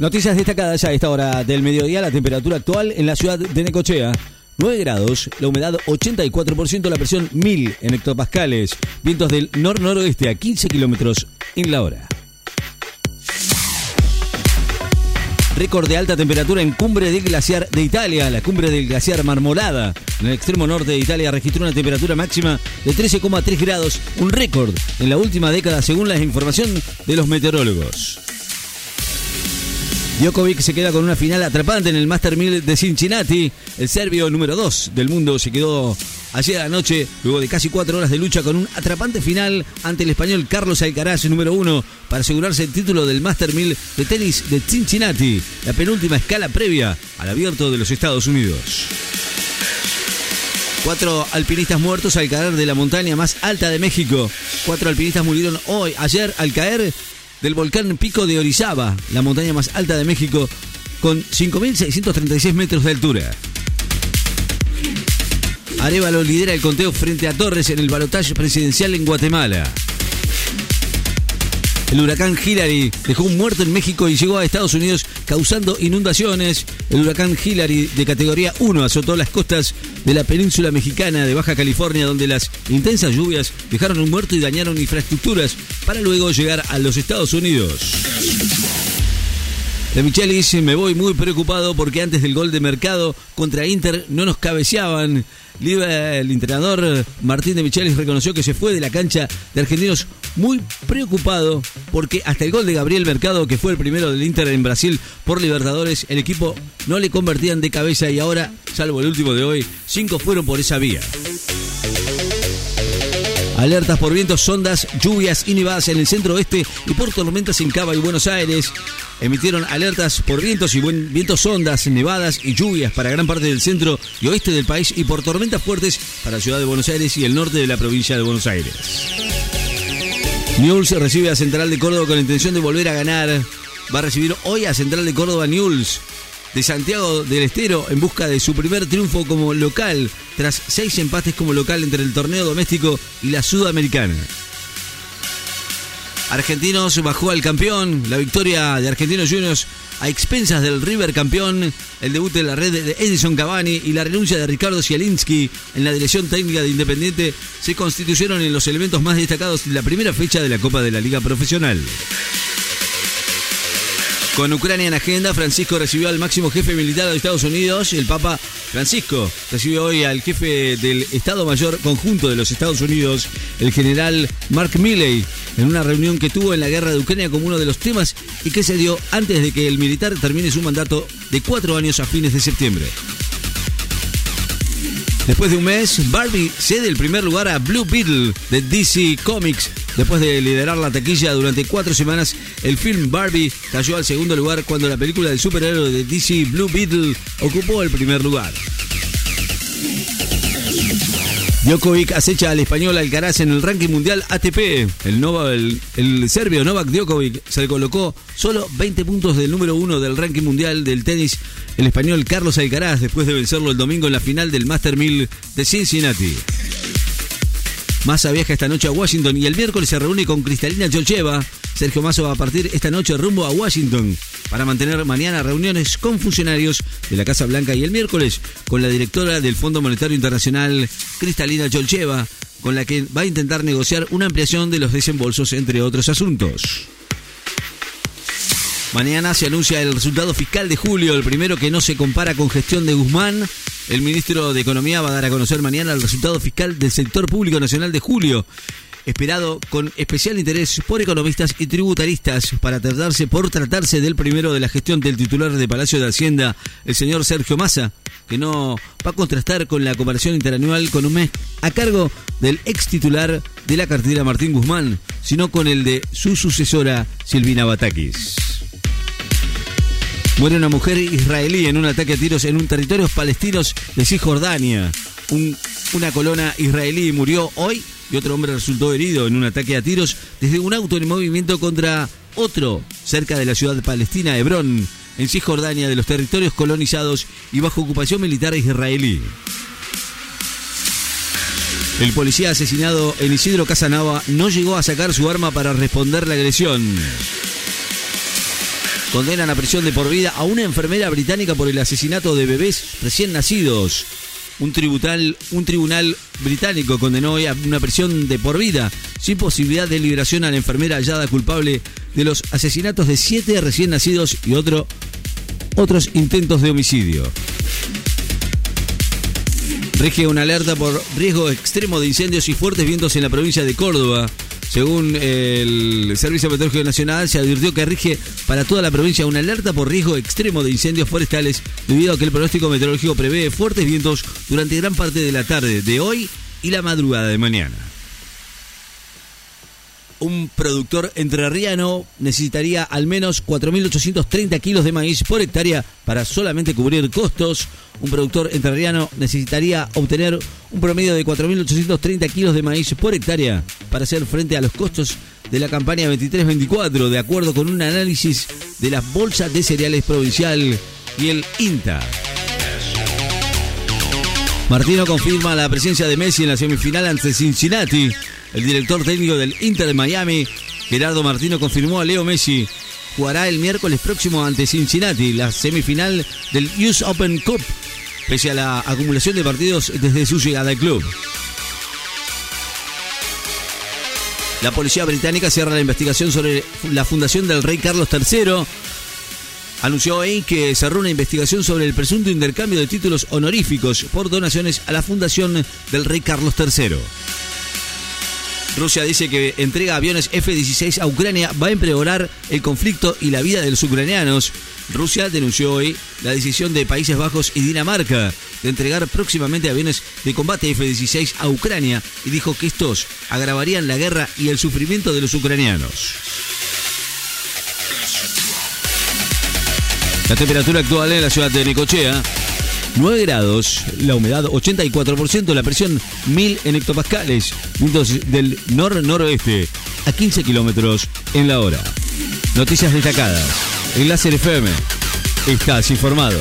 Noticias destacadas a esta hora del mediodía. La temperatura actual en la ciudad de Necochea. 9 grados, la humedad 84%, la presión 1000 en hectopascales. Vientos del nor-noroeste a 15 kilómetros en la hora. Récord de alta temperatura en cumbre del glaciar de Italia, la cumbre del glaciar Marmolada. En el extremo norte de Italia registró una temperatura máxima de 13,3 grados, un récord en la última década según la información de los meteorólogos. Djokovic se queda con una final atrapante en el Master 1000 de Cincinnati. El serbio número 2 del mundo se quedó ayer anoche, luego de casi cuatro horas de lucha, con un atrapante final ante el español Carlos Alcaraz, número 1, para asegurarse el título del Master 1000 de tenis de Cincinnati, la penúltima escala previa al abierto de los Estados Unidos. Cuatro alpinistas muertos al caer de la montaña más alta de México. Cuatro alpinistas murieron hoy, ayer, al caer del volcán Pico de Orizaba, la montaña más alta de México, con 5.636 metros de altura. Arevalo lidera el conteo frente a Torres en el balotaje presidencial en Guatemala. El huracán Hillary dejó un muerto en México y llegó a Estados Unidos causando inundaciones. El huracán Hillary de categoría 1 azotó las costas de la península mexicana de Baja California, donde las intensas lluvias dejaron un muerto y dañaron infraestructuras para luego llegar a los Estados Unidos. De Michelis me voy muy preocupado porque antes del gol de mercado contra Inter no nos cabeceaban. El entrenador Martín de Michelis reconoció que se fue de la cancha de argentinos muy preocupado porque hasta el gol de Gabriel Mercado, que fue el primero del Inter en Brasil por Libertadores, el equipo no le convertían de cabeza y ahora, salvo el último de hoy, cinco fueron por esa vía. Alertas por vientos, sondas, lluvias y nevadas en el centro oeste y por tormentas en Cava y Buenos Aires. Emitieron alertas por vientos y buen, vientos sondas, nevadas y lluvias para gran parte del centro y oeste del país y por tormentas fuertes para la ciudad de Buenos Aires y el norte de la provincia de Buenos Aires. Newell's recibe a Central de Córdoba con la intención de volver a ganar. Va a recibir hoy a Central de Córdoba Newell's de Santiago del Estero en busca de su primer triunfo como local tras seis empates como local entre el torneo doméstico y la sudamericana. Argentinos bajó al campeón, la victoria de Argentinos Juniors a expensas del River campeón, el debut de la red de Edison Cavani y la renuncia de Ricardo Zielinski en la dirección técnica de Independiente se constituyeron en los elementos más destacados de la primera fecha de la Copa de la Liga Profesional. Con Ucrania en agenda, Francisco recibió al máximo jefe militar de Estados Unidos, el Papa Francisco. Recibió hoy al jefe del Estado Mayor Conjunto de los Estados Unidos, el general Mark Milley, en una reunión que tuvo en la guerra de Ucrania como uno de los temas y que se dio antes de que el militar termine su mandato de cuatro años a fines de septiembre. Después de un mes, Barbie cede el primer lugar a Blue Beetle de DC Comics. Después de liderar la taquilla durante cuatro semanas, el film Barbie cayó al segundo lugar cuando la película del superhéroe de DC Blue Beetle ocupó el primer lugar. Djokovic acecha al español Alcaraz en el ranking mundial ATP. El, serbio Novak Djokovic se le colocó solo 20 puntos del número uno del ranking mundial del tenis. El español Carlos Alcaraz después de vencerlo el domingo en la final del Master 1000 de Cincinnati. Massa viaja esta noche a Washington y el miércoles se reúne con Cristalina Georgieva. Sergio Massa va a partir esta noche rumbo a Washington para mantener mañana reuniones con funcionarios de la Casa Blanca y el miércoles con la directora del Fondo Monetario Internacional, Cristalina Georgieva, con la que va a intentar negociar una ampliación de los desembolsos, entre otros asuntos. Mañana se anuncia el resultado fiscal de julio, el primero que no se compara con gestión de Guzmán. El ministro de Economía va a dar a conocer mañana el resultado fiscal del sector público nacional de julio, esperado con especial interés por economistas y tributaristas para tratarse por tratarse del primero de la gestión del titular de Palacio de Hacienda, el señor Sergio Massa, que no va a contrastar con la comparación interanual con un mes a cargo del ex titular de la cartera Martín Guzmán, sino con el de su sucesora Silvina Batakis. Muere una mujer israelí en un ataque a tiros en un territorio palestino de Cisjordania. una colona israelí murió hoy y otro hombre resultó herido en un ataque a tiros desde un auto en movimiento contra otro cerca de la ciudad palestina Hebrón, en Cisjordania, de los territorios colonizados y bajo ocupación militar israelí. El policía asesinado en Isidro Casanova no llegó a sacar su arma para responder la agresión. Condenan a prisión de por vida a una enfermera británica por el asesinato de bebés recién nacidos. Un tribunal, un tribunal británico condenó a una prisión de por vida, sin posibilidad de liberación a la enfermera hallada culpable de los asesinatos de siete recién nacidos y otro, otros intentos de homicidio. Rige una alerta por riesgo extremo de incendios y fuertes vientos en la provincia de Córdoba. Según el Servicio Meteorológico Nacional, se advirtió que rige para toda la provincia una alerta por riesgo extremo de incendios forestales debido a que el pronóstico meteorológico prevé fuertes vientos durante gran parte de la tarde de hoy y la madrugada de mañana un productor entrerriano necesitaría al menos 4.830 kilos de maíz por hectárea para solamente cubrir costos. Un productor entrerriano necesitaría obtener un promedio de 4.830 kilos de maíz por hectárea para hacer frente a los costos de la campaña 23-24, de acuerdo con un análisis de la Bolsa de Cereales Provincial y el INTA. Martino confirma la presencia de Messi en la semifinal ante Cincinnati. El director técnico del Inter de Miami, Gerardo Martino, confirmó a Leo Messi jugará el miércoles próximo ante Cincinnati, la semifinal del US Open Cup, pese a la acumulación de partidos desde su llegada al club. La policía británica cierra la investigación sobre la fundación del rey Carlos III. Anunció hoy que cerró una investigación sobre el presunto intercambio de títulos honoríficos por donaciones a la fundación del rey Carlos III. Rusia dice que entrega aviones F-16 a Ucrania va a empeorar el conflicto y la vida de los ucranianos. Rusia denunció hoy la decisión de Países Bajos y Dinamarca de entregar próximamente aviones de combate F-16 a Ucrania y dijo que estos agravarían la guerra y el sufrimiento de los ucranianos. La temperatura actual en la ciudad de Necochea 9 grados, la humedad 84%, la presión 1000 en hectopascales, vientos del nor-noroeste a 15 kilómetros en la hora. Noticias destacadas. En Láser FM. Estás informado.